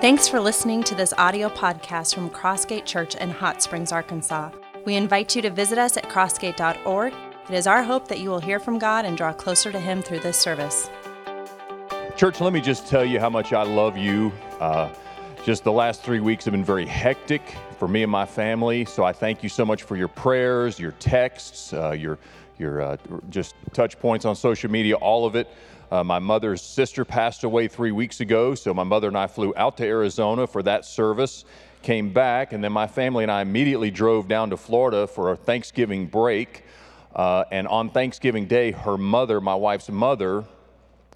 Thanks for listening to this audio podcast from Crossgate Church in Hot Springs, Arkansas. We invite you to visit us at crossgate.org. It is our hope that you will hear from God and draw closer to Him through this service. Church, let me just tell you how much I love you. Uh, just the last three weeks have been very hectic for me and my family. So I thank you so much for your prayers, your texts, uh, your your uh, just touch points on social media, all of it. Uh, my mother's sister passed away three weeks ago, so my mother and I flew out to Arizona for that service, came back, and then my family and I immediately drove down to Florida for a Thanksgiving break. Uh, and on Thanksgiving Day, her mother, my wife's mother,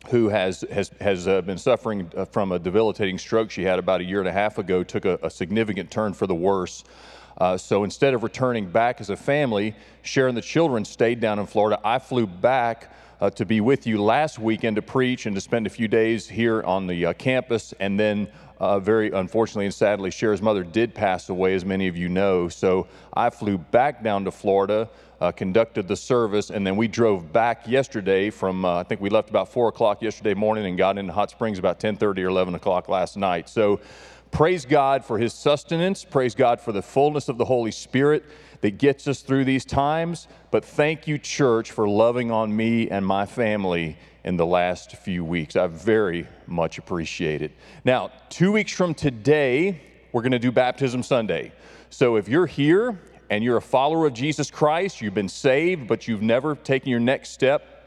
who has, has, has uh, been suffering uh, from a debilitating stroke she had about a year and a half ago, took a, a significant turn for the worse. Uh, so instead of returning back as a family, Sharon the children stayed down in Florida. I flew back uh, to be with you last weekend to preach and to spend a few days here on the uh, campus. And then, uh, very unfortunately and sadly, Cher's mother did pass away, as many of you know. So I flew back down to Florida, uh, conducted the service, and then we drove back yesterday from, uh, I think we left about 4 o'clock yesterday morning and got into Hot Springs about 10.30 or 11 o'clock last night. So praise God for his sustenance. Praise God for the fullness of the Holy Spirit that gets us through these times. But thank you, church, for loving on me and my family in the last few weeks. I very much appreciate it. Now, two weeks from today, we're going to do Baptism Sunday. So if you're here and you're a follower of Jesus Christ, you've been saved, but you've never taken your next step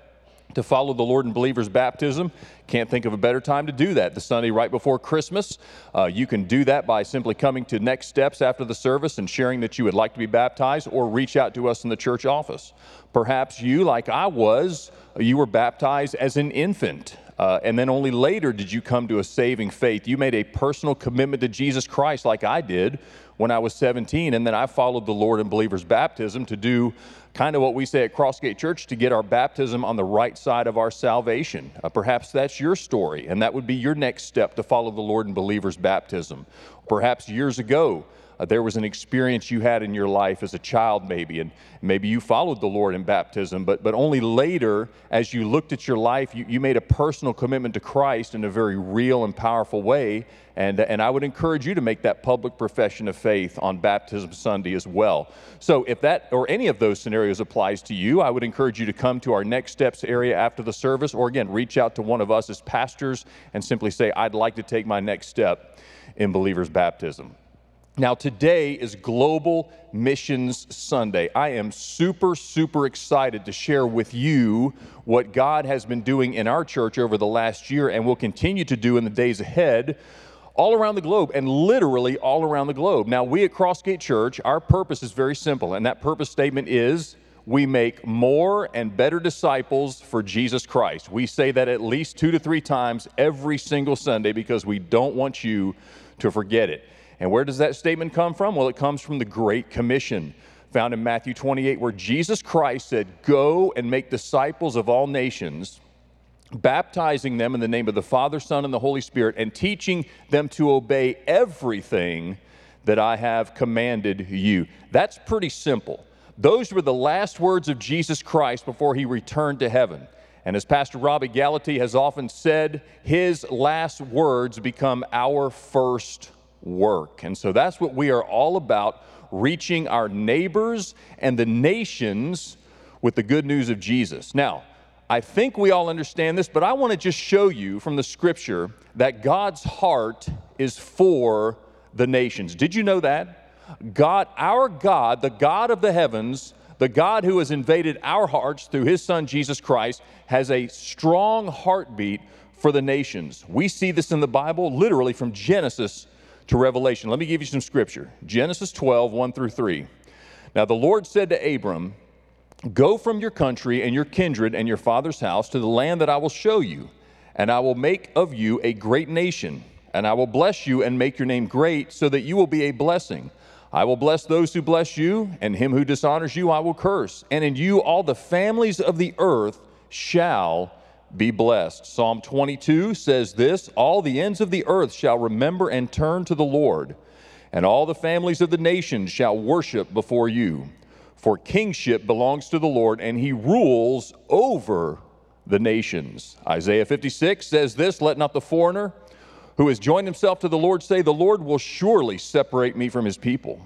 to follow the Lord in believers' baptism. Can't think of a better time to do that. The Sunday right before Christmas. Uh, you can do that by simply coming to next steps after the service and sharing that you would like to be baptized, or reach out to us in the church office. Perhaps you, like I was, you were baptized as an infant. Uh, and then only later did you come to a saving faith. You made a personal commitment to Jesus Christ, like I did when I was 17, and then I followed the Lord in believers' baptism to do kind of what we say at Crossgate Church to get our baptism on the right side of our salvation. Uh, perhaps that's your story, and that would be your next step to follow the Lord in believers' baptism. Perhaps years ago, uh, there was an experience you had in your life as a child, maybe, and maybe you followed the Lord in baptism, but, but only later, as you looked at your life, you, you made a personal commitment to Christ in a very real and powerful way. And, and I would encourage you to make that public profession of faith on Baptism Sunday as well. So, if that or any of those scenarios applies to you, I would encourage you to come to our Next Steps area after the service, or again, reach out to one of us as pastors and simply say, I'd like to take my next step in believers' baptism. Now, today is Global Missions Sunday. I am super, super excited to share with you what God has been doing in our church over the last year and will continue to do in the days ahead all around the globe and literally all around the globe. Now, we at Crossgate Church, our purpose is very simple, and that purpose statement is we make more and better disciples for Jesus Christ. We say that at least two to three times every single Sunday because we don't want you to forget it. And where does that statement come from? Well, it comes from the Great Commission found in Matthew 28, where Jesus Christ said, Go and make disciples of all nations, baptizing them in the name of the Father, Son, and the Holy Spirit, and teaching them to obey everything that I have commanded you. That's pretty simple. Those were the last words of Jesus Christ before he returned to heaven. And as Pastor Robby Gallaty has often said, his last words become our first work. And so that's what we are all about reaching our neighbors and the nations with the good news of Jesus. Now, I think we all understand this, but I want to just show you from the scripture that God's heart is for the nations. Did you know that? God, our God, the God of the heavens, the God who has invaded our hearts through his son Jesus Christ, has a strong heartbeat for the nations. We see this in the Bible literally from Genesis to Revelation. Let me give you some scripture Genesis 12, 1 through 3. Now the Lord said to Abram, Go from your country and your kindred and your father's house to the land that I will show you, and I will make of you a great nation, and I will bless you and make your name great, so that you will be a blessing. I will bless those who bless you, and him who dishonors you I will curse. And in you all the families of the earth shall be blessed. Psalm 22 says this All the ends of the earth shall remember and turn to the Lord, and all the families of the nations shall worship before you. For kingship belongs to the Lord, and he rules over the nations. Isaiah 56 says this Let not the foreigner who has joined himself to the Lord say, The Lord will surely separate me from his people.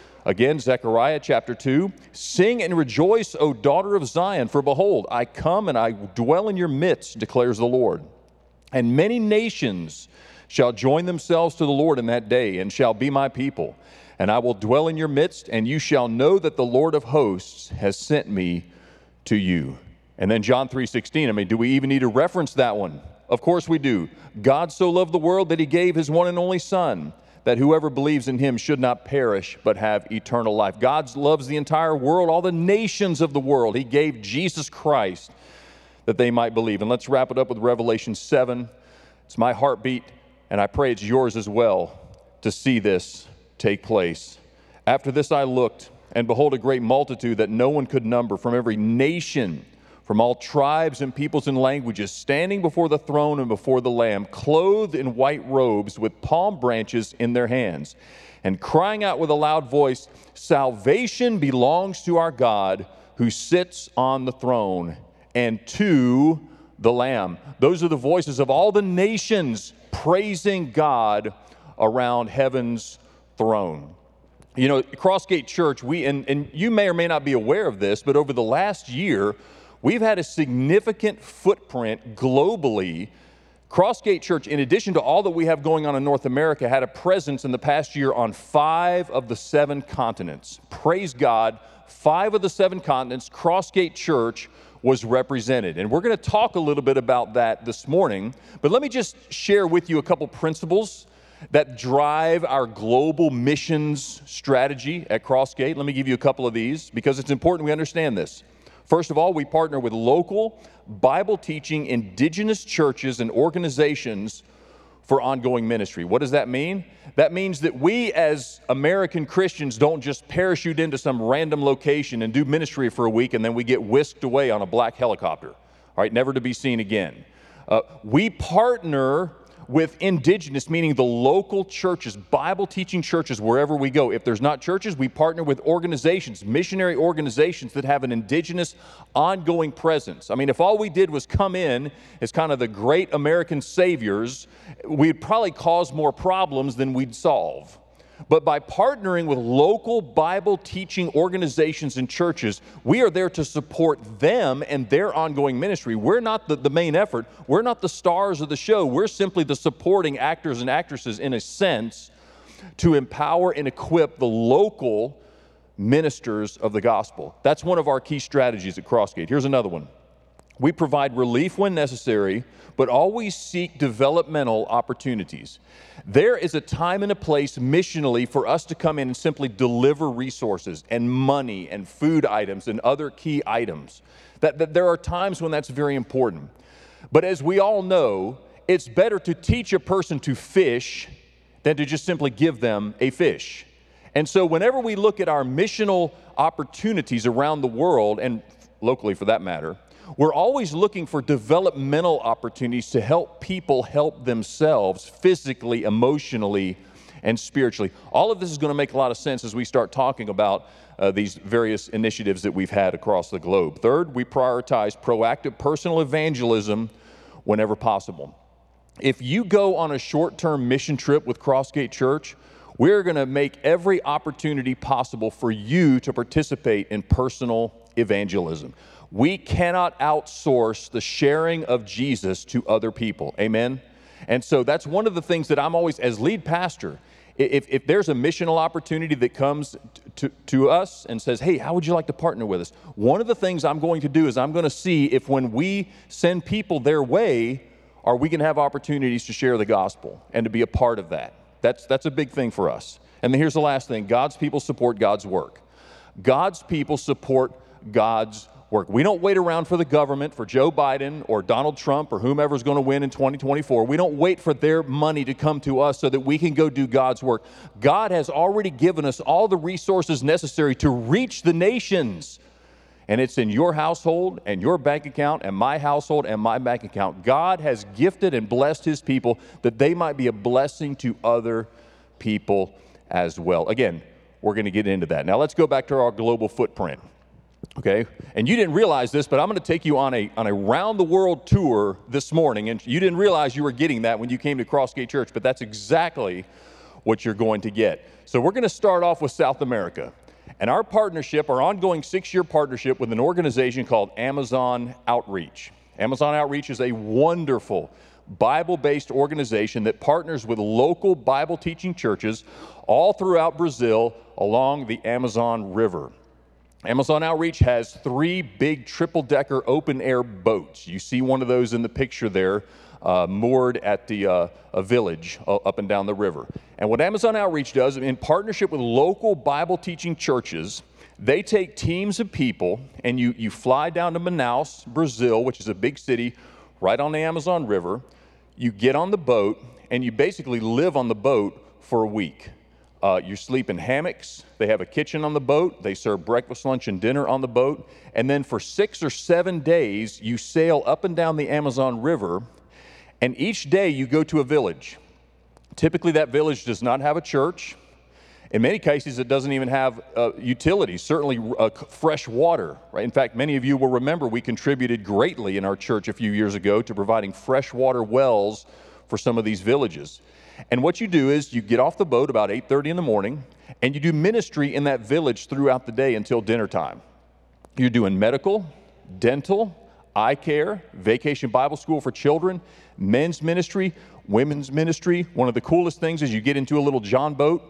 Again, Zechariah chapter 2 Sing and rejoice, O daughter of Zion, for behold, I come and I dwell in your midst, declares the Lord. And many nations shall join themselves to the Lord in that day, and shall be my people. And I will dwell in your midst, and you shall know that the Lord of hosts has sent me to you. And then John 3:16, I mean, do we even need to reference that one? Of course we do. God so loved the world that he gave his one and only son that whoever believes in him should not perish but have eternal life. God loves the entire world, all the nations of the world. He gave Jesus Christ that they might believe. And let's wrap it up with Revelation 7. It's my heartbeat, and I pray it's yours as well to see this take place. After this I looked, and behold, a great multitude that no one could number from every nation from all tribes and peoples and languages, standing before the throne and before the Lamb, clothed in white robes with palm branches in their hands, and crying out with a loud voice, Salvation belongs to our God who sits on the throne and to the Lamb. Those are the voices of all the nations praising God around heaven's throne. You know, Crossgate Church, we, and, and you may or may not be aware of this, but over the last year, We've had a significant footprint globally. Crossgate Church, in addition to all that we have going on in North America, had a presence in the past year on five of the seven continents. Praise God, five of the seven continents, Crossgate Church was represented. And we're going to talk a little bit about that this morning. But let me just share with you a couple principles that drive our global missions strategy at Crossgate. Let me give you a couple of these because it's important we understand this. First of all, we partner with local Bible teaching indigenous churches and organizations for ongoing ministry. What does that mean? That means that we as American Christians don't just parachute into some random location and do ministry for a week and then we get whisked away on a black helicopter, all right, never to be seen again. Uh, we partner with indigenous, meaning the local churches, Bible teaching churches, wherever we go. If there's not churches, we partner with organizations, missionary organizations that have an indigenous ongoing presence. I mean, if all we did was come in as kind of the great American saviors, we'd probably cause more problems than we'd solve. But by partnering with local Bible teaching organizations and churches, we are there to support them and their ongoing ministry. We're not the, the main effort, we're not the stars of the show. We're simply the supporting actors and actresses, in a sense, to empower and equip the local ministers of the gospel. That's one of our key strategies at Crossgate. Here's another one. We provide relief when necessary, but always seek developmental opportunities. There is a time and a place missionally for us to come in and simply deliver resources and money and food items and other key items. That, that there are times when that's very important. But as we all know, it's better to teach a person to fish than to just simply give them a fish. And so, whenever we look at our missional opportunities around the world, and locally for that matter, we're always looking for developmental opportunities to help people help themselves physically, emotionally, and spiritually. All of this is going to make a lot of sense as we start talking about uh, these various initiatives that we've had across the globe. Third, we prioritize proactive personal evangelism whenever possible. If you go on a short term mission trip with Crossgate Church, we're going to make every opportunity possible for you to participate in personal evangelism. We cannot outsource the sharing of Jesus to other people. Amen? And so that's one of the things that I'm always, as lead pastor, if, if there's a missional opportunity that comes to, to us and says, hey, how would you like to partner with us? One of the things I'm going to do is I'm going to see if when we send people their way, are we going to have opportunities to share the gospel and to be a part of that? That's, that's a big thing for us. And then here's the last thing God's people support God's work. God's people support God's work. We don't wait around for the government, for Joe Biden or Donald Trump or whomever's going to win in 2024. We don't wait for their money to come to us so that we can go do God's work. God has already given us all the resources necessary to reach the nations. And it's in your household and your bank account and my household and my bank account. God has gifted and blessed his people that they might be a blessing to other people as well. Again, we're going to get into that. Now let's go back to our global footprint. Okay? And you didn't realize this, but I'm going to take you on a, on a round the world tour this morning. And you didn't realize you were getting that when you came to Crossgate Church, but that's exactly what you're going to get. So we're going to start off with South America. And our partnership, our ongoing six year partnership with an organization called Amazon Outreach. Amazon Outreach is a wonderful Bible based organization that partners with local Bible teaching churches all throughout Brazil along the Amazon River. Amazon Outreach has three big triple decker open air boats. You see one of those in the picture there, uh, moored at the uh, a village uh, up and down the river. And what Amazon Outreach does, in partnership with local Bible teaching churches, they take teams of people and you, you fly down to Manaus, Brazil, which is a big city right on the Amazon River. You get on the boat and you basically live on the boat for a week. Uh, you sleep in hammocks. They have a kitchen on the boat. They serve breakfast, lunch, and dinner on the boat. And then for six or seven days, you sail up and down the Amazon River. And each day you go to a village. Typically, that village does not have a church. In many cases, it doesn't even have uh, utilities, certainly uh, fresh water. Right? In fact, many of you will remember we contributed greatly in our church a few years ago to providing fresh water wells for some of these villages. And what you do is you get off the boat about 8:30 in the morning and you do ministry in that village throughout the day until dinner time. You're doing medical, dental, eye care, vacation Bible school for children, men's ministry, women's ministry. One of the coolest things is you get into a little John boat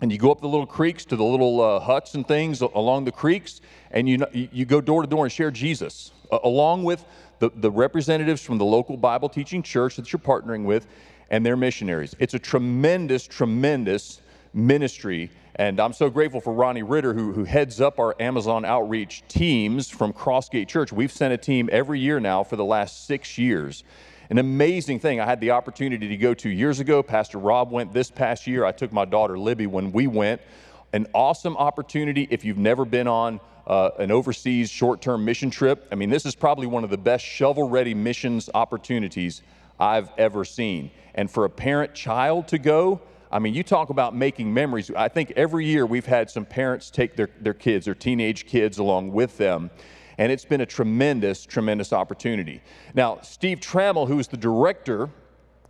and you go up the little creeks to the little uh, huts and things along the creeks and you, you go door to door and share Jesus uh, along with the, the representatives from the local Bible teaching church that you're partnering with and their missionaries. It's a tremendous, tremendous ministry. And I'm so grateful for Ronnie Ritter, who, who heads up our Amazon outreach teams from Crossgate Church. We've sent a team every year now for the last six years. An amazing thing I had the opportunity to go to years ago. Pastor Rob went this past year. I took my daughter Libby when we went. An awesome opportunity if you've never been on uh, an overseas short term mission trip. I mean, this is probably one of the best shovel ready missions opportunities I've ever seen. And for a parent child to go, I mean, you talk about making memories. I think every year we've had some parents take their, their kids, their teenage kids, along with them. And it's been a tremendous, tremendous opportunity. Now, Steve Trammell, who is the director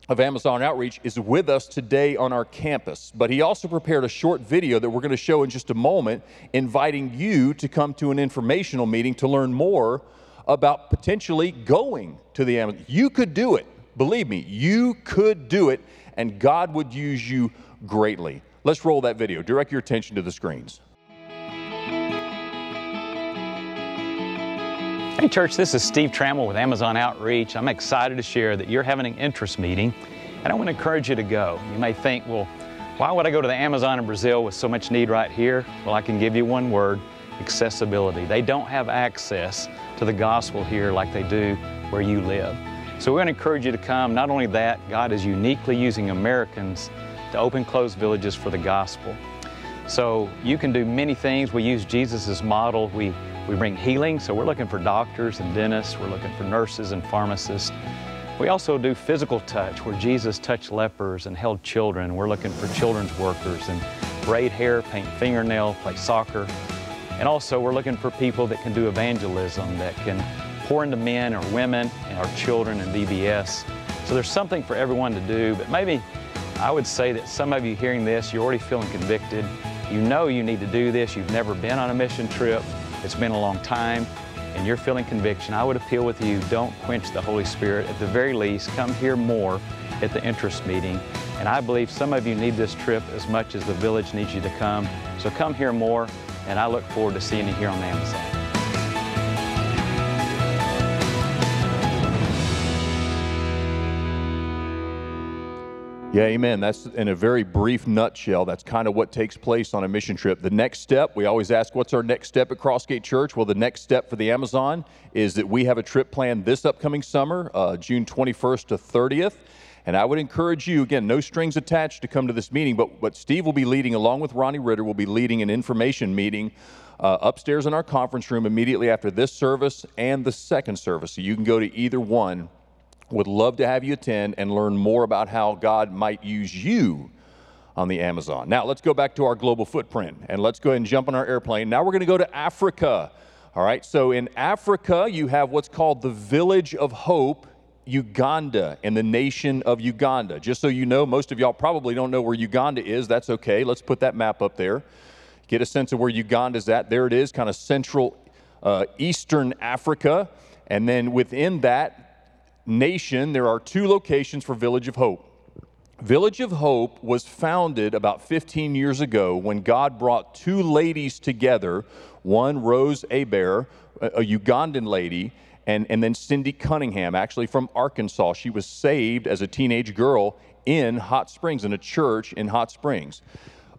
of Amazon Outreach, is with us today on our campus. But he also prepared a short video that we're going to show in just a moment, inviting you to come to an informational meeting to learn more about potentially going to the Amazon. You could do it. Believe me, you could do it, and God would use you greatly. Let's roll that video. Direct your attention to the screens. Hey, church, this is Steve Trammell with Amazon Outreach. I'm excited to share that you're having an interest meeting, and I want to encourage you to go. You may think, well, why would I go to the Amazon in Brazil with so much need right here? Well, I can give you one word accessibility. They don't have access to the gospel here like they do where you live. So we're going to encourage you to come. Not only that, God is uniquely using Americans to open closed villages for the gospel. So you can do many things. We use Jesus model. We, we bring healing, so we're looking for doctors and dentists. We're looking for nurses and pharmacists. We also do physical touch, where Jesus touched lepers and held children. We're looking for children's workers and braid hair, paint fingernail, play soccer. And also we're looking for people that can do evangelism, that can pour into men or women and our children and VBS. So there's something for everyone to do, but maybe I would say that some of you hearing this, you're already feeling convicted. You know you need to do this. You've never been on a mission trip. It's been a long time and you're feeling conviction. I would appeal with you, don't quench the Holy Spirit. At the very least, come hear more at the interest meeting. And I believe some of you need this trip as much as the village needs you to come. So come hear more, and I look forward to seeing you here on the Amazon. Yeah, amen. That's in a very brief nutshell. That's kind of what takes place on a mission trip. The next step, we always ask, what's our next step at Crossgate Church? Well, the next step for the Amazon is that we have a trip planned this upcoming summer, uh, June 21st to 30th. And I would encourage you, again, no strings attached to come to this meeting, but what Steve will be leading, along with Ronnie Ritter, will be leading an information meeting uh, upstairs in our conference room immediately after this service and the second service. So you can go to either one would love to have you attend and learn more about how God might use you on the Amazon. Now, let's go back to our global footprint and let's go ahead and jump on our airplane. Now, we're going to go to Africa. All right, so in Africa, you have what's called the Village of Hope, Uganda, and the nation of Uganda. Just so you know, most of y'all probably don't know where Uganda is. That's okay. Let's put that map up there. Get a sense of where Uganda's at. There it is, kind of central uh, eastern Africa. And then within that, nation, there are two locations for Village of Hope. Village of Hope was founded about 15 years ago when God brought two ladies together one, Rose Abear, a Ugandan lady, and, and then Cindy Cunningham, actually from Arkansas. She was saved as a teenage girl in Hot Springs, in a church in Hot Springs.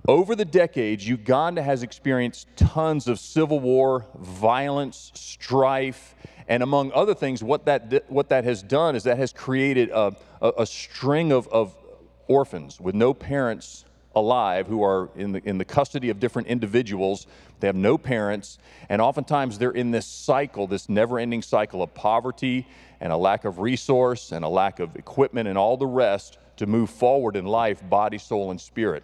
Over the decades, Uganda has experienced tons of civil war, violence, strife, and among other things, what that, what that has done is that has created a, a, a string of, of orphans with no parents alive who are in the, in the custody of different individuals. They have no parents, and oftentimes they're in this cycle, this never ending cycle of poverty and a lack of resource and a lack of equipment and all the rest to move forward in life, body, soul, and spirit.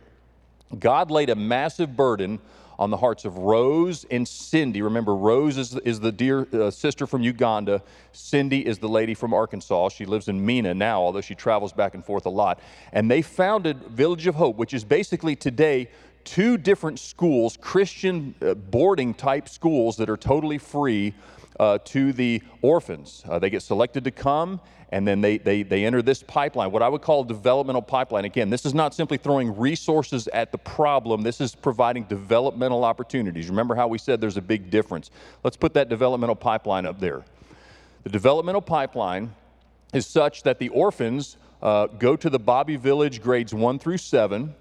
God laid a massive burden on the hearts of Rose and Cindy. Remember, Rose is, is the dear uh, sister from Uganda. Cindy is the lady from Arkansas. She lives in Mena now, although she travels back and forth a lot. And they founded Village of Hope, which is basically today two different schools, Christian uh, boarding type schools that are totally free uh, to the orphans. Uh, they get selected to come and then they, they, they enter this pipeline, what I would call a developmental pipeline. Again, this is not simply throwing resources at the problem, this is providing developmental opportunities. Remember how we said there's a big difference. Let's put that developmental pipeline up there. The developmental pipeline is such that the orphans uh, go to the Bobby Village grades one through seven,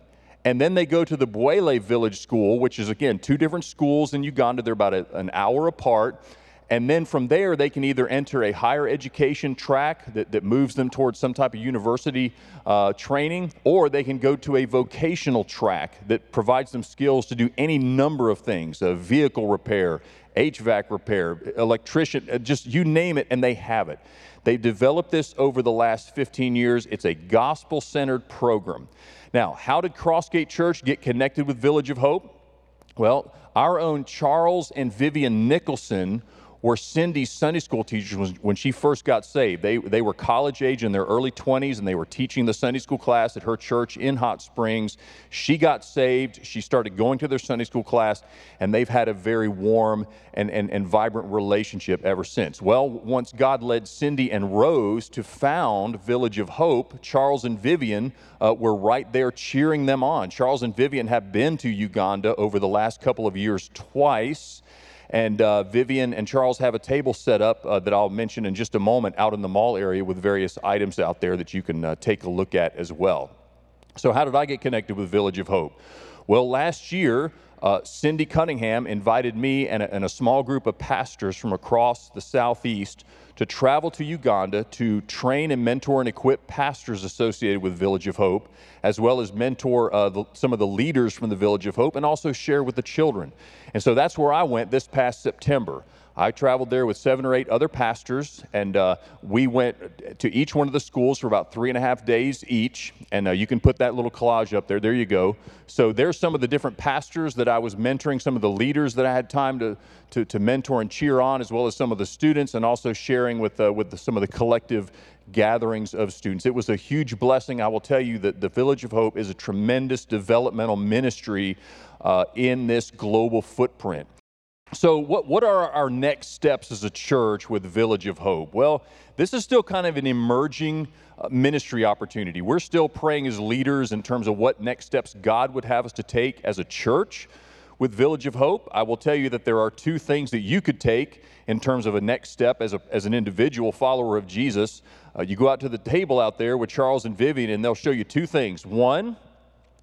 and then they go to the Bwele Village School, which is again two different schools in Uganda. They're about a, an hour apart. And then from there, they can either enter a higher education track that, that moves them towards some type of university uh, training, or they can go to a vocational track that provides them skills to do any number of things uh, vehicle repair, HVAC repair, electrician, uh, just you name it, and they have it. They've developed this over the last 15 years. It's a gospel centered program. Now, how did Crossgate Church get connected with Village of Hope? Well, our own Charles and Vivian Nicholson were Cindy's Sunday school teachers when she first got saved. They, they were college age in their early 20s and they were teaching the Sunday school class at her church in Hot Springs. She got saved. She started going to their Sunday school class, and they've had a very warm and, and, and vibrant relationship ever since. Well, once God led Cindy and Rose to found Village of Hope, Charles and Vivian uh, were right there cheering them on. Charles and Vivian have been to Uganda over the last couple of years twice. And uh, Vivian and Charles have a table set up uh, that I'll mention in just a moment out in the mall area with various items out there that you can uh, take a look at as well. So, how did I get connected with Village of Hope? Well, last year, uh, Cindy Cunningham invited me and a, and a, small group of pastors from across the southeast to travel to Uganda to train and mentor and equip pastors associated with Village of Hope, as well as mentor uh, the, some of the leaders from the Village of Hope and also share with the children. And so that's where I went this past September. I traveled there with seven or eight other pastors, and uh, we went to each one of the schools for about three and a half days each. And uh, you can put that little collage up there. There you go. So there's some of the different pastors that I was mentoring, some of the leaders that I had time to, to, to mentor and cheer on, as well as some of the students, and also sharing with, uh, with the, some of the collective gatherings of students. It was a huge blessing. I will tell you that the Village of Hope is a tremendous developmental ministry uh, in this global footprint. So, what, what are our next steps as a church with Village of Hope? Well, this is still kind of an emerging uh, ministry opportunity. We're still praying as leaders in terms of what next steps God would have us to take as a church. with Village of Hope, I will tell you that there are two things that you could take in terms of a next step as, a, as an individual follower of Jesus. Uh, you go out to the table out there with Charles and Vivian, and they'll show you two things. One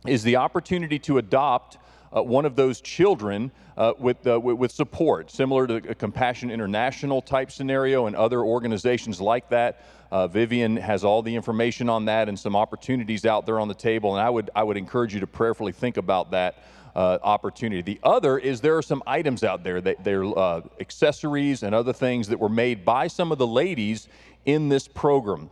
is the opportunity to adopt uh, one of those children uh, with, uh, with, support, similar to a Compassion International type scenario and other organizations like that. Uh, Vivian has all the information on that and some opportunities out there on the table, and I would, I would encourage you to prayerfully think about that. Uh, opportunity. The other is there are some items out there that they're uh, accessories and other things that were made by some of the ladies in this program.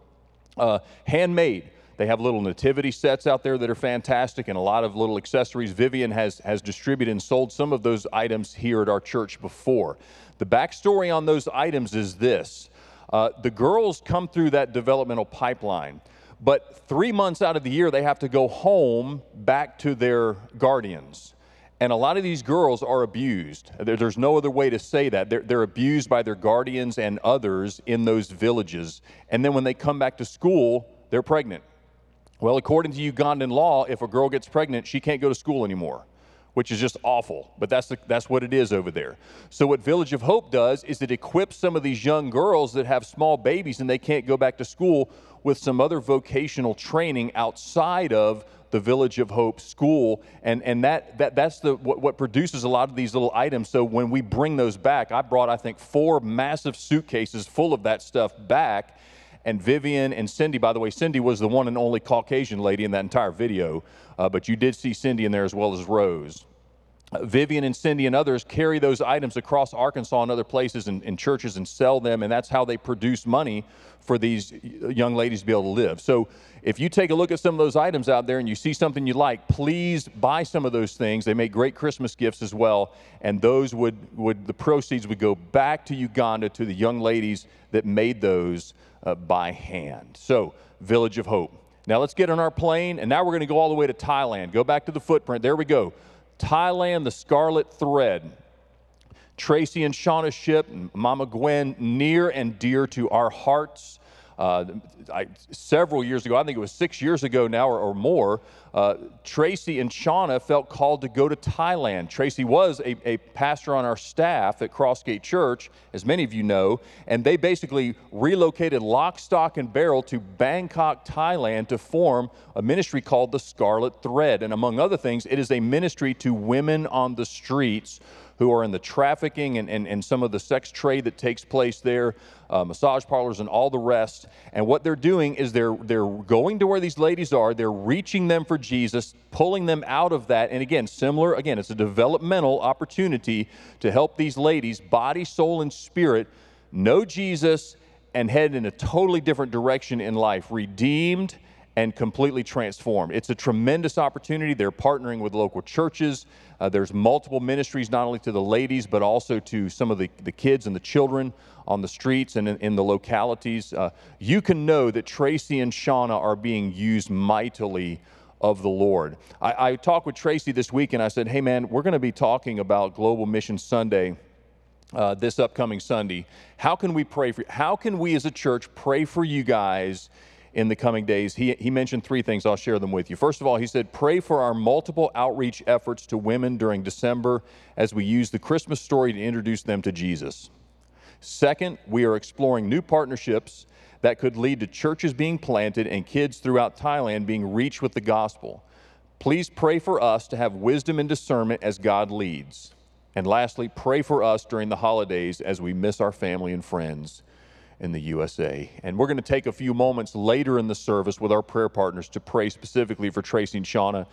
handmade, they have little nativity sets out there that are fantastic and a lot of little accessories. Vivian has, has distributed and sold some of those items here at our church before. The backstory on those items is this uh, the girls come through that developmental pipeline, but three months out of the year, they have to go home back to their guardians. And a lot of these girls are abused. There's no other way to say that. They're, they're, abused by their guardians and others in those villages. And then when they come back to school, they're pregnant. Well, according to Ugandan law, if a girl gets pregnant, she can't go to school anymore, which is just awful. But that's, the, that's what it is over there. So, what Village of Hope does is it equips some of these young girls that have small babies and they can't go back to school with some other vocational training outside of the Village of Hope school. And, and that, that, that's the, what, what produces a lot of these little items. So, when we bring those back, I brought, I think, four massive suitcases full of that stuff back and Vivian and Cindy. By the way, Cindy was the one and only Caucasian lady in that entire video, uh, but you did see Cindy in there as well as Rose. Vivian and Cindy and others carry those items across Arkansas and other places and, and churches and sell them, and that's how they produce money for these young ladies to be able to live. So, if you take a look at some of those items out there and you see something you like, please buy some of those things. They make great Christmas gifts as well, and those would, would the proceeds would go back to Uganda to the young ladies that made those uh, by hand. So, Village of Hope. Now let's get on our plane, and now we're going to go all the way to Thailand. Go back to the footprint. There we go. Thailand, the Scarlet Thread. Tracy and Shauna's ship, Mama Gwen, near and dear to our hearts. Uh, I, several years ago, I think it was six years ago now or, or more, uh, Tracy and Shauna felt called to go to Thailand. Tracy was a, a pastor on our staff at Crossgate Church, as many of you know, and they basically relocated lock, stock, and barrel to Bangkok, Thailand to form a ministry called the Scarlet Thread. And among other things, it is a ministry to women on the streets who are in the trafficking and, and, and some of the sex trade that takes place there, uh, massage parlors and all the rest. And what they're doing is they're, they're going to where these ladies are, they're reaching them for Jesus, pulling them out of that. And again, similar, again, it's a developmental opportunity to help these ladies, body, soul, and spirit, know Jesus and head in a totally different direction in life, redeemed and completely transformed. It's a tremendous opportunity. They're partnering with local churches. Uh, there's multiple ministries, not only to the ladies, but also to some of the, the kids and the children on the streets and in, in the localities. Uh, you can know that Tracy and Shauna are being used mightily of the Lord. I, I talked with Tracy this week and I said, hey man, we're going to be talking about Global Mission Sunday. Uh, this upcoming Sunday. How can we pray for? How can we as a church pray for you guys in the coming days. He, he mentioned three things. I'll share them with you. First of all, he said, Pray for our multiple outreach efforts to women during December as we use the Christmas story to introduce them to Jesus. Second, we are exploring new partnerships that could lead to churches being planted and kids throughout Thailand being reached with the gospel. Please pray for us to have wisdom and discernment as God leads. And lastly, pray for us during the holidays as we miss our family and friends in the USA. And we're going to take a few moments later in the service with our prayer partners to pray specifically for Tracy and Shauna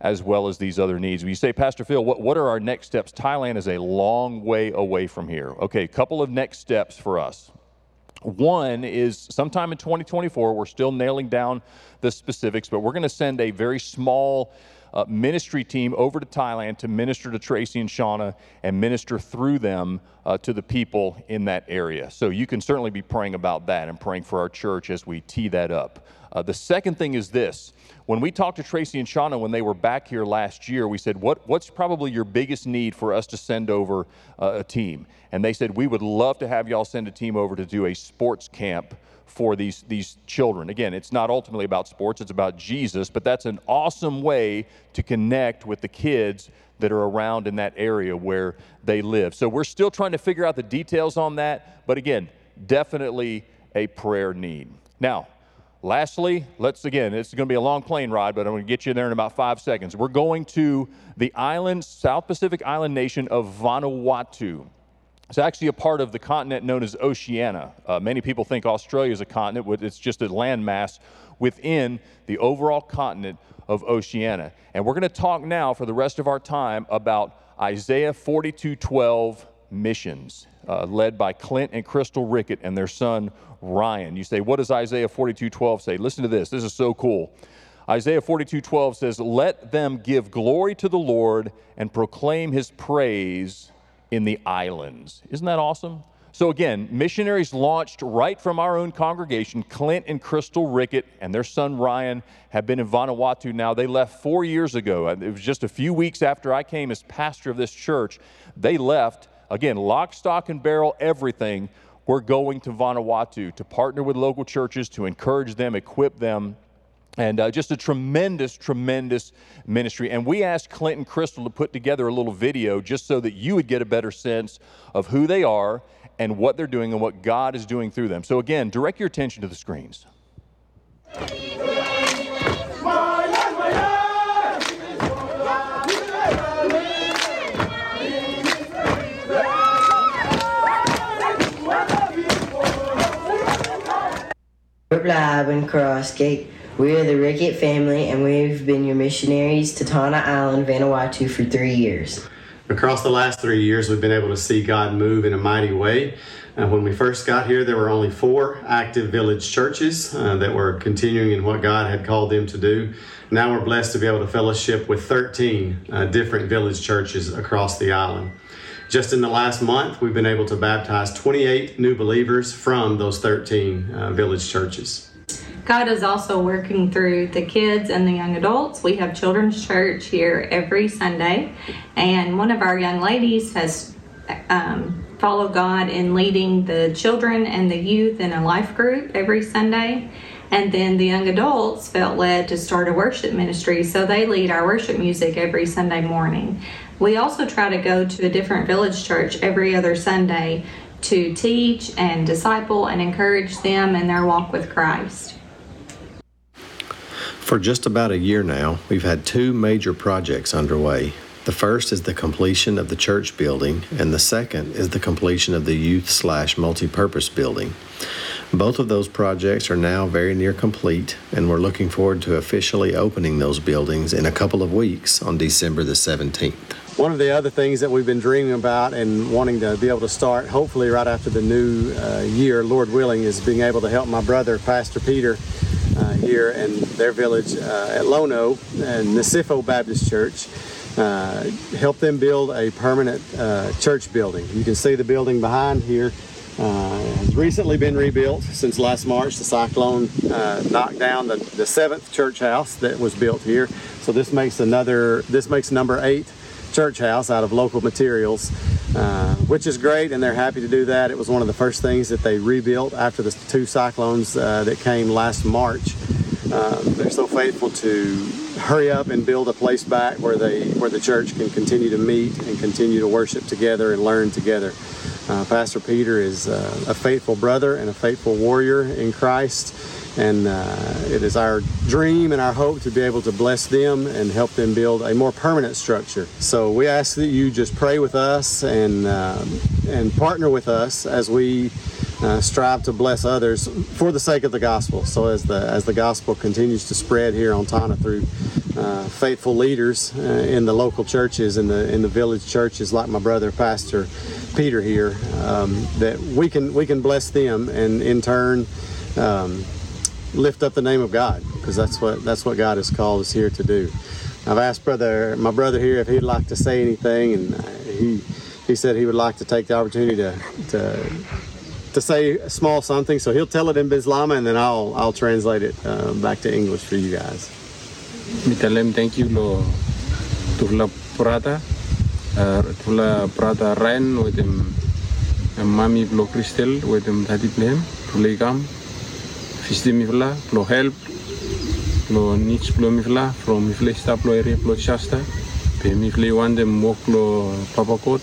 as well as these other needs. You say, Pastor Phil, what, what are our next steps? Thailand is a long way away from here. Okay, a couple of next steps for us. One is sometime in 2024, we're still nailing down the specifics, but we're going to send a very small uh, ministry team over to Thailand to minister to Tracy and Shauna and minister through them uh, to the people in that area. So you can certainly be praying about that and praying for our church as we tee that up. Uh, the second thing is this. When we talked to Tracy and Shauna when they were back here last year, we said, what, What's probably your biggest need for us to send over uh, a team? And they said, We would love to have y'all send a team over to do a sports camp for these, these children. Again, it's not ultimately about sports, it's about Jesus, but that's an awesome way to connect with the kids that are around in that area where they live. So we're still trying to figure out the details on that, but again, definitely a prayer need. Now, lastly, let's again, it's going to be a long plane ride, but I'm going to get you there in about five seconds. We're going to the island, South Pacific island nation of Vanuatu. It's actually a part of the continent known as Oceania. Uh, many people think Australia is a continent, but it's just a landmass within the overall continent of Oceania. And we're going to talk now for the rest of our time about Isaiah 42:12 missions, uh, led by Clint and Crystal Rickett and their son Ryan. You say, what does Isaiah 42:12 say? Listen to this. This is so cool. Isaiah 42:12 says, "Let them give glory to the Lord and proclaim his praise in the islands. Isn't that awesome? So, again, missionaries launched right from our own congregation. Clint and Crystal Rickett and their son Ryan have been in Vanuatu now. They left four years ago. Uh, it was just a few weeks after I came as pastor of this church. They left, again, lock, stock, and barrel, everything. We're going to Vanuatu to partner with local churches, to encourage them, equip them, and uh, just a tremendous, tremendous ministry. And we asked Clinton Crystal to put together a little video just so that you would get a better sense of who they are and what they're doing and what God is doing through them. So, again, direct your attention to the screens. Live in Crossgate. We are the Rickett family, and we've been your missionaries to Tanna Island, Vanuatu, for three years. Across the last three years, we've been able to see God move in a mighty way. Uh, when we first got here, there were only four active village churches uh, that were continuing in what God had called them to do. Now we're blessed to be able to fellowship with 13 uh, different village churches across the island. Just in the last month, we've been able to baptize 28 new believers from those 13 uh, village churches. God is also working through the kids and the young adults. We have children's church here every Sunday, and one of our young ladies has um, followed God in leading the children and the youth in a life group every Sunday. And then the young adults felt led to start a worship ministry, so they lead our worship music every Sunday morning. We also try to go to a different village church every other Sunday to teach and disciple and encourage them in their walk with Christ. For just about a year now, we've had two major projects underway. The first is the completion of the church building, and the second is the completion of the youth slash multi-purpose building. Both of those projects are now very near complete, and we're looking forward to officially opening those buildings in a couple of weeks on December the 17th. One of the other things that we've been dreaming about and wanting to be able to start, hopefully right after the new uh, year, Lord willing, is being able to help my brother, Pastor Peter, uh, here in their village uh, at Lono and Nisifo Baptist Church. Uh, help them build a permanent uh, church building. You can see the building behind here uh, has recently been rebuilt since last March. The cyclone uh, knocked down the, the seventh church house that was built here. So this makes another, this makes number eight church house out of local materials, uh, which is great, and they're happy to do that. It was one of the first things that they rebuilt after the two cyclones uh, that came last March. Um, they're so faithful to hurry up and build a place back where they where the church can continue to meet and continue to worship together and learn together. Uh, Pastor Peter is uh, a faithful brother and a faithful warrior in Christ and uh, it is our dream and our hope to be able to bless them and help them build a more permanent structure. So we ask that you just pray with us and uh, and partner with us as we uh, strive to bless others for the sake of the gospel. So as the as the gospel continues to spread here on Tanna through uh, faithful leaders uh, in the local churches in the in the village churches, like my brother Pastor Peter here, um, that we can we can bless them and in turn. Um, lift up the name of God because that's what that's what God has called us here to do. I've asked brother my brother here if he'd like to say anything, and he he said he would like to take the opportunity to to to say a small something. So he'll tell it in Bislama, and then I'll I'll translate it uh, back to English for you guys. Mitalem thank you lo tufla prata uh, tufla prata Ryan with him mami blo Crystal with him tati plem tufla ikam fisti mifla blo help blo nich blo mifla from mifla sta blo area blo shasta pe mifla wande mok blo papakot mifla wok blo papakot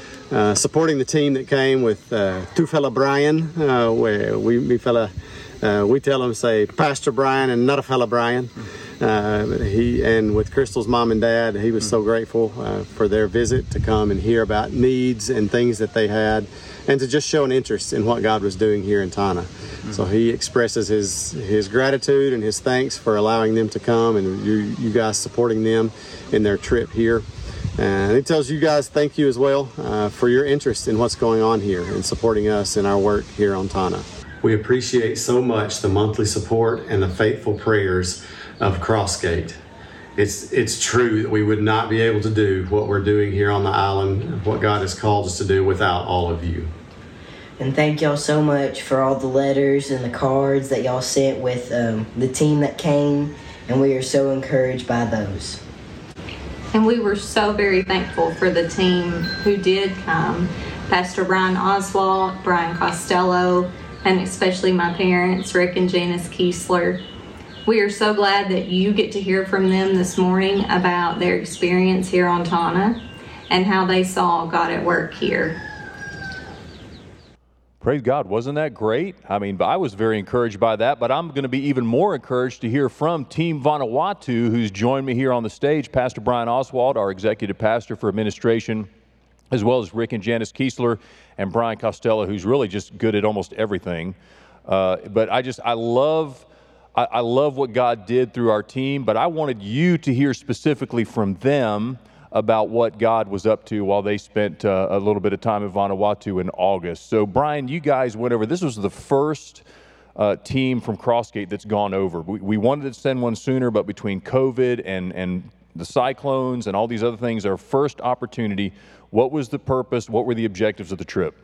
uh, supporting the team that came with uh, two fella Brian, uh, where we, we fella, uh, we tell him say Pastor Brian and not a fella Brian. Uh, he and with Crystal's mom and dad, he was so grateful for their visit to come and hear about needs and things that they had, and to just show an interest in what God was doing here in Tanna. So he expresses his his gratitude and his thanks for allowing them to come and you you guys supporting them in their trip here. And he tells you guys thank you as well uh, for your interest in what's going on here and supporting us in our work here on Tanna. We appreciate so much the monthly support and the faithful prayers of Crossgate. It's it's true that we would not be able to do what we're doing here on the island, what God has called us to do without all of you. And thank y'all so much for all the letters and the cards that y'all sent with um, the team that came, and we are so encouraged by those. And we were so very thankful for the team who did come Pastor Brian Oswald, Brian Costello, and especially my parents, Rick and Janice Kiesler. We are so glad that you get to hear from them this morning about their experience here on Tanna and how they saw God at work here. Praise God. Wasn't that great? I mean, I was very encouraged by that, but I'm going to be even more encouraged to hear from Team Vanuatu, who's joined me here on the stage. Pastor Brian Oswald, our executive pastor for administration, as well as Rick and Janice Kiesler and Brian Costello, who's really just good at almost everything. Uh, but I just, I love. I, I love what God did through our team, but I wanted you to hear specifically from them about what God was up to while they spent uh, a little bit of time in Vanuatu in August. So, Brian, you guys went over. This was the first uh, team from Crossgate that's gone over. We, we wanted to send one sooner, but between COVID and and the cyclones and all these other things, our first opportunity. What was the purpose? What were the objectives of the trip?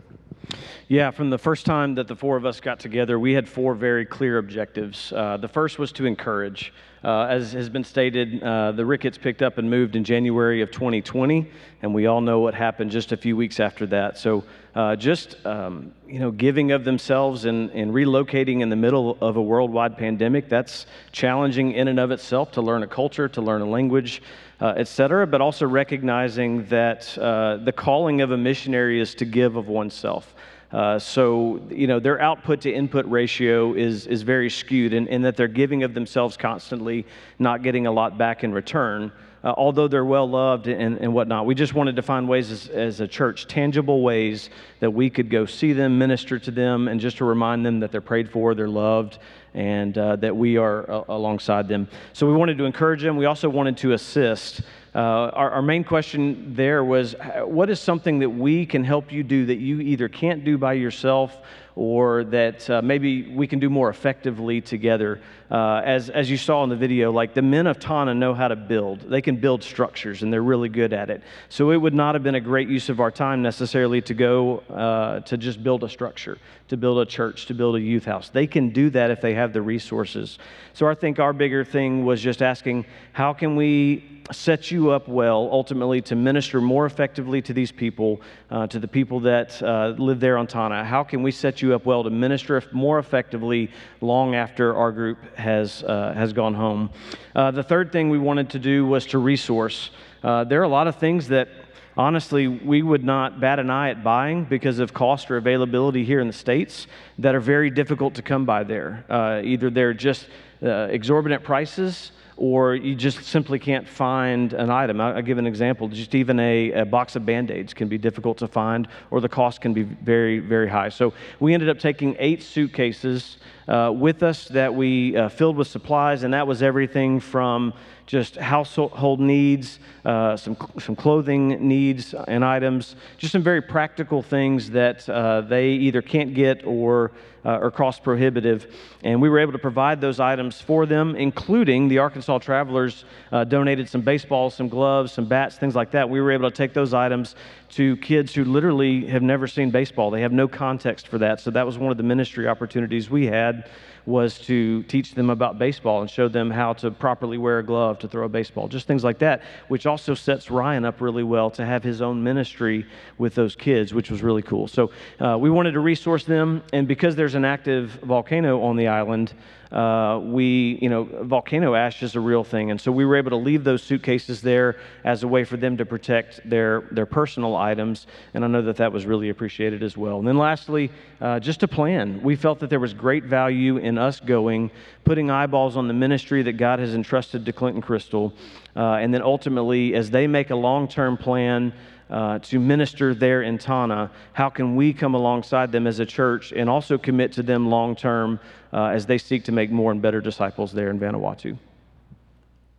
Yeah, from the first time that the four of us got together, we had four very clear objectives. Uh, the first was to encourage. Uh, as has been stated, uh, the Ricketts picked up and moved in January of 2020, and we all know what happened just a few weeks after that. So, uh, just um, you know, giving of themselves and, and relocating in the middle of a worldwide pandemic, that's challenging in and of itself to learn a culture, to learn a language, uh, et cetera, but also recognizing that uh, the calling of a missionary is to give of oneself. Uh, so, you know, their output to input ratio is, is very skewed in, in that they're giving of themselves constantly, not getting a lot back in return, uh, although they're well loved and, and whatnot. We just wanted to find ways as, as a church, tangible ways that we could go see them, minister to them, and just to remind them that they're prayed for, they're loved, and uh, that we are uh, alongside them. So we wanted to encourage them. We also wanted to assist. Uh, our, our, main question there was what is something that we can help you do that you either can't do by yourself or that uh, maybe we can do more effectively together. Uh, as, as you saw in the video, like the men of Tanna know how to build. They can build structures and they're really good at it. So it would not have been a great use of our time necessarily to go uh, to just build a structure, to build a church, to build a youth house. They can do that if they have the resources. So I think our bigger thing was just asking how can we set you up well ultimately to minister more effectively to these people, uh, to the people that uh, live there on Tanna? How can we set you up well to minister more effectively long after our group has, uh, has gone home? Uh, the third thing we wanted to do was to resource. Uh, there are a lot of things that honestly we would not bat an eye at buying because of cost or availability here in the States that are very difficult to come by there. Uh, either they're just exorbitant prices or you just simply can't find an item. I'll, give an example. Just even a, a box of band aids can be difficult to find, or the cost can be very, very high. So we ended up taking eight suitcases uh, with us that we uh, filled with supplies, and that was everything from just household needs, uh, some, some clothing needs and items, just some very practical things that uh, they either can't get or uh, are cost prohibitive. And we were able to provide those items for them, including the Arkansas Travelers uh, donated some baseballs, some gloves, some bats, things like that. We were able to take those items to kids who literally have never seen baseball. They have no context for that. So that was one of the ministry opportunities we had was to teach them about baseball and show them how to properly wear a glove to throw a baseball, just things like that, which also sets Ryan up really well to have his own ministry with those kids, which was really cool. So uh, we wanted to resource them, and because there's an active volcano on the island, uh, we, you know, volcano ash is a real thing. And so we were able to leave those suitcases there as a way for them to protect their, their personal items. And I know that that was really appreciated as well. And then lastly, uh, just a plan. We felt that there was great value in us going, putting eyeballs on the ministry that God has entrusted to Clinton Crystal. Uh, and then ultimately, as they make a long term plan, uh, to minister there in Tanna, how can we come alongside them as a church and also commit to them long term uh, as they seek to make more and better disciples there in Vanuatu?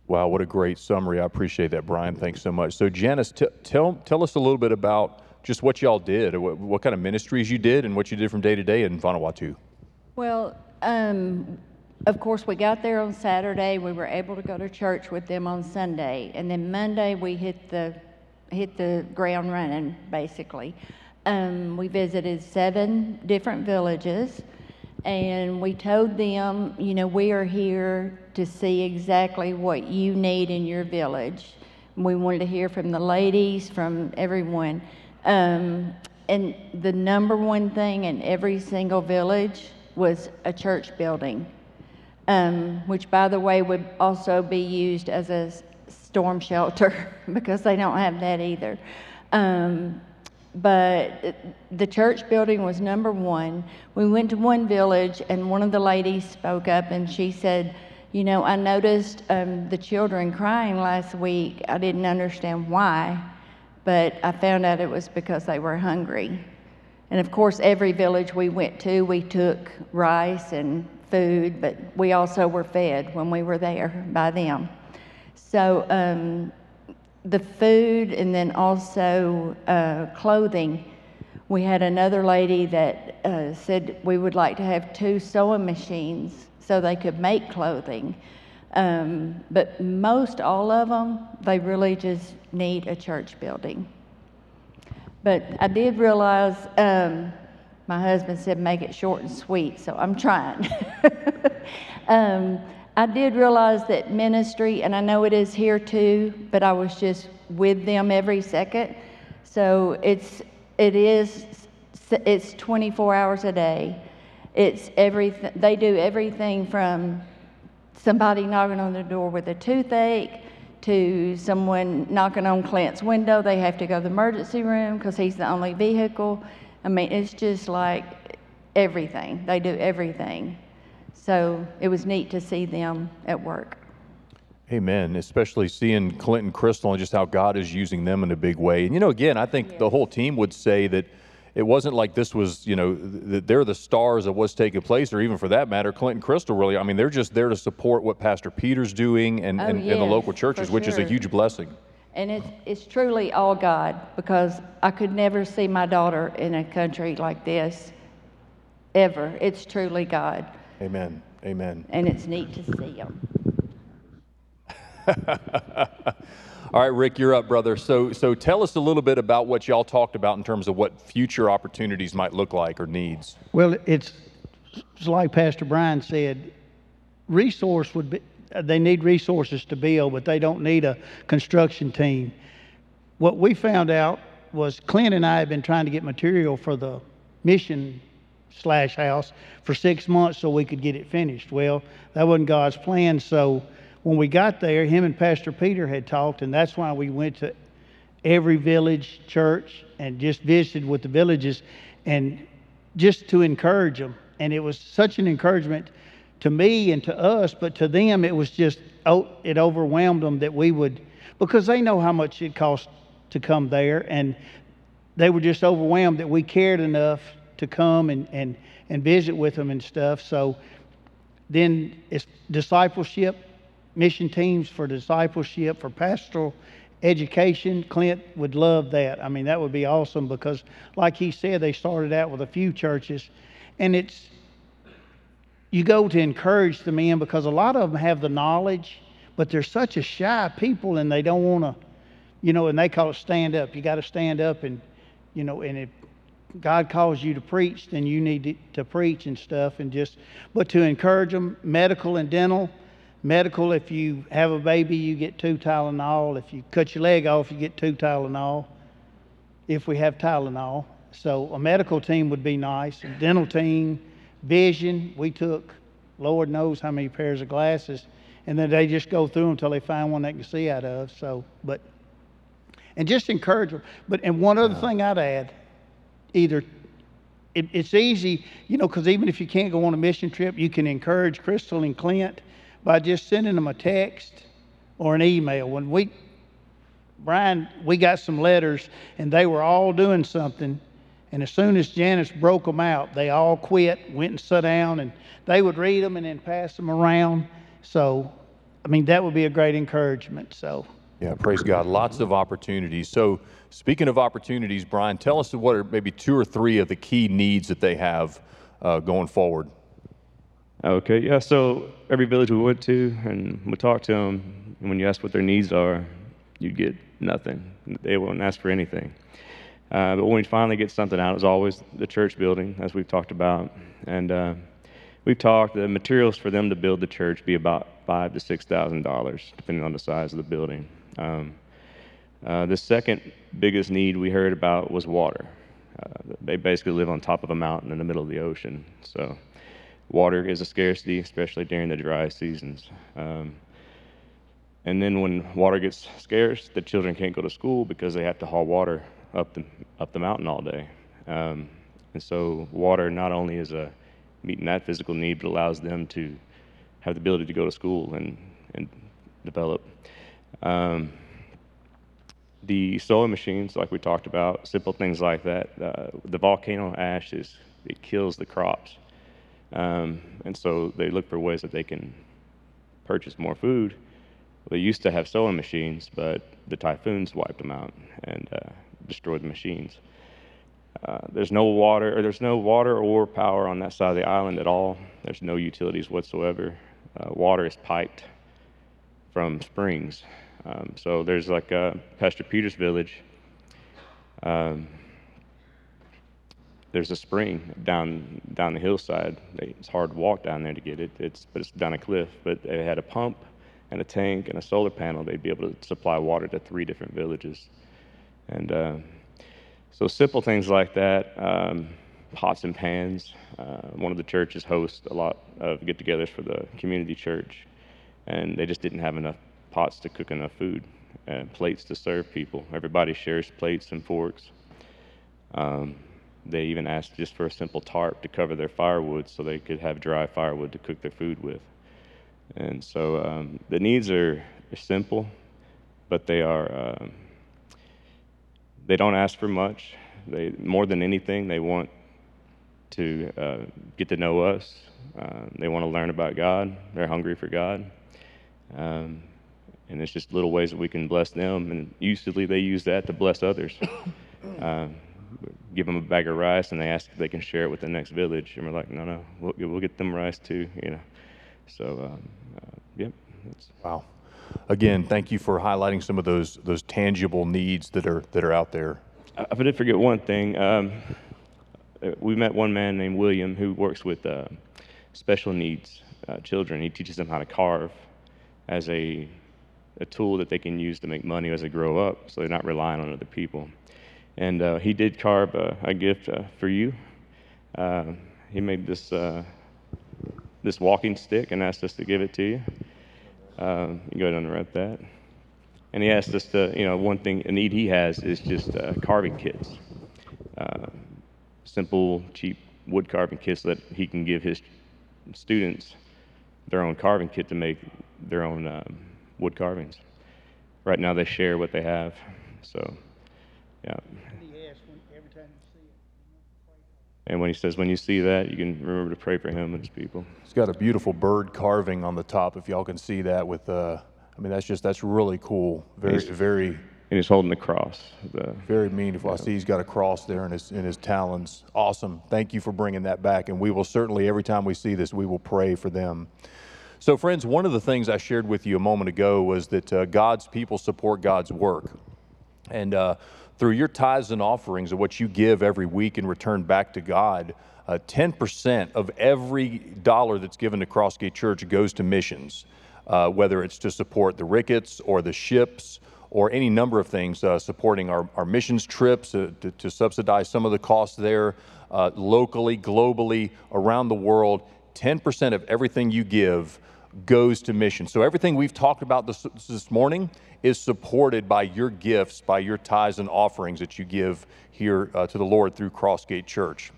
Wow, what a great summary. I appreciate that, Brian. Thanks so much. So, Janice, t- tell, tell us a little bit about just what y'all did, what, what, kind of ministries you did, and what you did from day to day in Vanuatu. Well, um, of course, we got there on Saturday. We were able to go to church with them on Sunday. And then Monday, we hit the hit the ground running, basically. Um, we visited seven different villages and we told them, you know, we are here to see exactly what you need in your village. We wanted to hear from the ladies, from everyone. Um, and the number one thing in every single village was a church building, um, which, by the way, would also be used as a storm shelter because they don't have that either. Um, but the church building was number one. We went to one village, and one of the ladies spoke up and she said, You know, I noticed um, the children crying last week. I didn't understand why, but I found out it was because they were hungry. And of course, every village we went to, we took rice and food, but we also were fed when we were there by them. So um, the food and then also uh, clothing. We had another lady that uh, said we would like to have two sewing machines so they could make clothing. Um, but most all of them, they really just need a church building. But I did realize um, my husband said make it short and sweet, so I'm trying. um, I did realize that ministry, and I know it is here too, but I was just with them every second. So it's it is it's 24 hours a day. It's everything. They do everything from somebody knocking on the door with a toothache to someone knocking on Clint's window. They have to go to the emergency room because he's the only vehicle. I mean, it's just like everything. They do everything. So it was neat to see them at work. Amen. Especially seeing Clinton Crystal and just how God is using them in a big way. And you know, again, I think the whole team would say that it wasn't like this was, you know, that they're the stars of what's taking place, or even for that matter, Clinton Crystal really. I mean, they're just there to support what Pastor Peter's doing and, oh, and, yes, and, the local churches, which sure. is a huge blessing. And it's, it's truly all God because I could never see my daughter in a country like this ever. It's truly God. Amen. Amen. And it's neat to see them. All right, Rick, you're up, brother. So, so tell us a little bit about what y'all talked about in terms of what future opportunities might look like or needs. Well, it's, it's like Pastor Brian said, resource would be, they need resources to build, but they don't need a construction team. What we found out was Clint and I have been trying to get material for the mission slash house for six months so we could get it finished. Well, that wasn't God's plan. So when we got there, him and Pastor Peter had talked, and that's why we went to every village church and just visited with the villages and just to encourage them. And it was such an encouragement to me and to us, but to them, it was just, oh, it overwhelmed them that we would, because they know how much it costs to come there. And they were just overwhelmed that we cared enough to come and, and, and visit with them and stuff. So then it's discipleship, mission teams for discipleship, for pastoral education. Clint would love that. I mean, that would be awesome because, like he said, they started out with a few churches, and it's you go to encourage the men because a lot of them have the knowledge, but they're such a shy people and they don't want to, you know, and they call it stand up. You got to stand up and, you know, and if God calls you to preach, then you need to, to preach and stuff and just, but to encourage them, medical and dental. Medical, if you have a baby, you get two Tylenol. If you cut your leg off, you get two Tylenol. If we have Tylenol. So a medical team would be nice. A dental team, vision. We took, Lord knows how many pairs of glasses, and then they just go through them until they find one they can see out of. So, but, and just encourage them. But, and one other thing I'd add, either it, it's easy, you know, because even if you can't go on a mission trip, you can encourage Crystal and Clint by just sending them a text or an email. When we, Brian, we got some letters and they were all doing something. And as soon as Janice broke them out, they all quit, went and sat down, and they would read them and then pass them around. So, I mean, that would be a great encouragement. So, Yeah, praise God. Lots of opportunities. So, speaking of opportunities, Brian, tell us what are maybe two or three of the key needs that they have uh, going forward. Okay, yeah. So every village we went to and we talked to them, and when you ask what their needs are, you'd get nothing. They won't ask for anything. Uh, but when we finally get something out, it's always the church building, as we've talked about. And uh, we've talked the materials for them to build the church be about five to six thousand dollars, depending on the size of the building. Um, uh, the second biggest need we heard about was water. Uh, they basically live on top of a mountain in the middle of the ocean, so water is a scarcity, especially during the dry seasons. Um, and then when water gets scarce, the children can't go to school because they have to haul water up the up the mountain all day. Um, and so water not only is a meeting that physical need, but allows them to have the ability to go to school and and develop. Um, the sewing machines, like we talked about, simple things like that. Uh, the volcano ash is it kills the crops, um, and so they look for ways that they can purchase more food. They used to have sewing machines, but the typhoons wiped them out and uh, destroyed the machines. Uh, there's no water, or there's no water or power on that side of the island at all. There's no utilities whatsoever. Uh, water is piped from springs. Um, so there's like uh, Pastor Peter's village. Um, there's a spring down down the hillside. It's hard to walk down there to get it. It's but it's down a cliff. But they had a pump and a tank and a solar panel. They'd be able to supply water to three different villages. And uh, so simple things like that. Um, pots and pans. Uh, one of the churches hosts a lot of get-togethers for the community church, and they just didn't have enough pots to cook enough food and plates to serve people. Everybody shares plates and forks. Um, they even asked just for a simple tarp to cover their firewood so they could have dry firewood to cook their food with. And so um, the needs are, simple, but they are um, they don't ask for much. They more than anything they want to uh, get to know us. Uh, they want to learn about God. They're hungry for God. Um, and it's just little ways that we can bless them. And usually they use that to bless others. Uh, give them a bag of rice, and they ask if they can share it with the next village, and we're like, no, no, we'll, we'll get them rice too, you know. So, um, uh, yep. That's... Wow. Again, thank you for highlighting some of those those tangible needs that are that are out there. I did forget one thing. Um, we met one man named William who works with uh, special needs uh, children. He teaches them how to carve as a a tool that they can use to make money as they grow up, so they're not relying on other people. And uh, he did carve a, a gift uh, for you. Uh, he made this uh, this walking stick and asked us to give it to you. Um, you go ahead and unwrap that. And he asked us to, you know, one thing, a need he has is just uh, carving kits. Simple, cheap wood carving kits that he can give his students their own carving kit to make their own um, wood carvings. Right now, they share what they have. So, yeah. And when he says, when you see that, you can remember to pray for him and his people. He's got a beautiful bird carving on the top, if y'all can see that. With, uh, I mean, that's just that's really cool. Very, He's- very, And he's holding the cross. The, very meaningful. I see he's got a cross there in his in his talons. Awesome. Thank you for bringing that back. And we will certainly, every time we see this, we will pray for them. So, friends, one of the things I shared with you a moment ago was that uh, God's people support God's work. And uh, through your tithes and offerings of what you give every week and return back to God, uh, 10% of every dollar that's given to Crossgate Church goes to missions, uh, whether it's to support the Ricketts or the ships or any number of things, uh, supporting our, our missions trips uh, to, to subsidize some of the costs there locally, globally, around the world. 10% of everything you give goes to mission. So everything we've talked about this, this morning is supported by your gifts, by your tithes and offerings that you give here uh, to the Lord through Crossgate Church.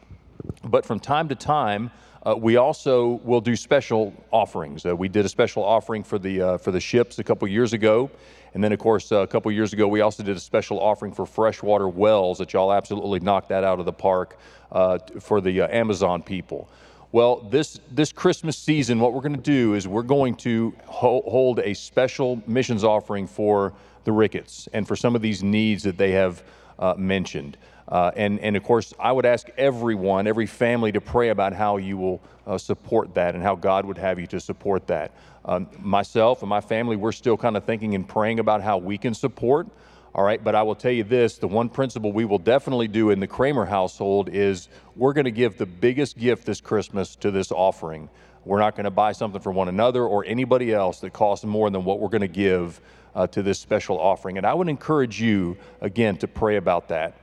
But from time to time, uh, we also will do special offerings. Uh, we did a special offering for the uh, for the ships a couple years ago, and then of course uh, a couple years ago we also did a special offering for freshwater wells that y'all absolutely knocked that out of the park uh, for the Amazon people. Well, this this Christmas season, what we're going to do is we're going to ho- hold a special missions offering for the Ricketts and for some of these needs that they have uh, mentioned. Uh, and, and of course, I would ask everyone, every family, to pray about how you will uh, support that and how God would have you to support that. Um, myself and my family, we're still kind of thinking and praying about how we can support. All right, but I will tell you this the one principle we will definitely do in the Kramer household is we're going to give the biggest gift this Christmas to this offering. We're not going to buy something for one another or anybody else that costs more than what we're going to give uh, to this special offering. And I would encourage you, again, to pray about that.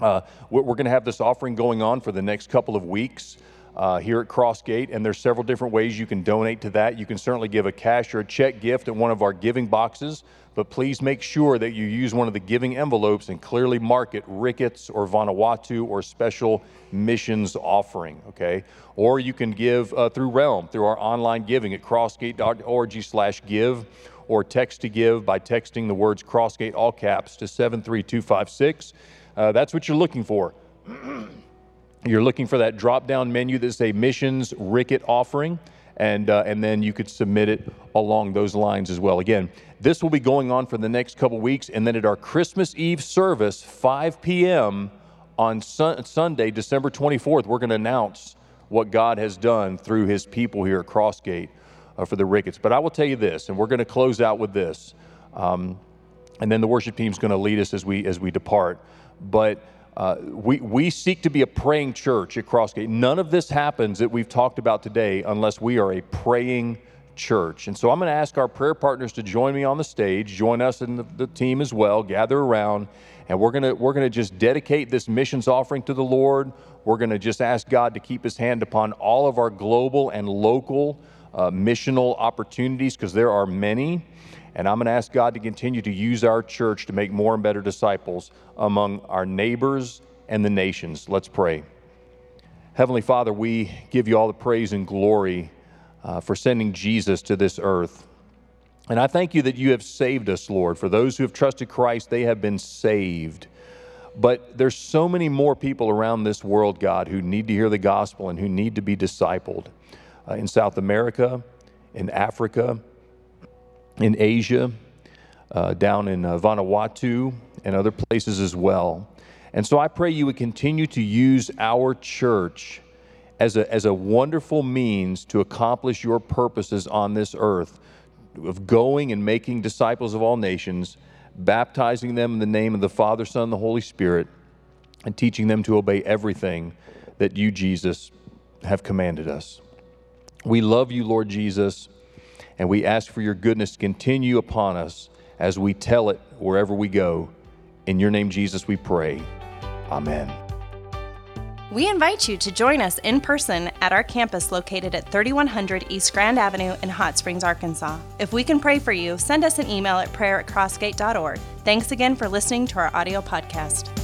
Uh, we're going to have this offering going on for the next couple of weeks uh, here at Crossgate, and there's several different ways you can donate to that. You can certainly give a cash or a check gift at one of our giving boxes, but please make sure that you use one of the giving envelopes and clearly mark it Ricketts or Vanuatu or special missions offering, okay? Or you can give uh, through Realm, through our online giving at crossgate.org slash give, or text to give by texting the words Crossgate all caps to 73256. Uh, that's what you're looking for. you're looking for that drop down menu that say missions Ricket offering, and, uh, and then you could submit it along those lines as well. Again, this will be going on for the next couple weeks, and then at our Christmas Eve service, 5 p.m. on sun- Sunday, December 24th, we're going to announce what God has done through his people here at Crossgate uh, for the Ricketts. But I will tell you this, and we're going to close out with this. Um, and then the worship team is going to lead us as we as we depart. But uh, we we seek to be a praying church at Crossgate. None of this happens that we've talked about today unless we are a praying church. And so I'm going to ask our prayer partners to join me on the stage, join us in the, the team as well, gather around, and we're going to we're going to just dedicate this missions offering to the Lord. We're going to just ask God to keep His hand upon all of our global and local uh, missional opportunities because there are many. And I'm going to ask God to continue to use our church to make more and better disciples among our neighbors and the nations. Let's pray. Heavenly Father, we give you all the praise and glory uh, for sending Jesus to this earth. And I thank you that you have saved us, Lord. For those who have trusted Christ, they have been saved. But there's so many more people around this world, God, who need to hear the gospel and who need to be discipled uh, in South America, in Africa, in Asia, uh, down in uh, Vanuatu, and other places as well. And so I pray you would continue to use our church as a, as a wonderful means to accomplish your purposes on this earth of going and making disciples of all nations, baptizing them in the name of the Father, Son, and the Holy Spirit, and teaching them to obey everything that you, Jesus, have commanded us. We love you, Lord Jesus, and we ask for your goodness to continue upon us as we tell it wherever we go. In your name, Jesus, we pray. Amen. We invite you to join us in person at our campus located at 3100 East Grand Avenue in Hot Springs, Arkansas. If we can pray for you, send us an email at prayer at crossgate.org. Thanks again for listening to our audio podcast.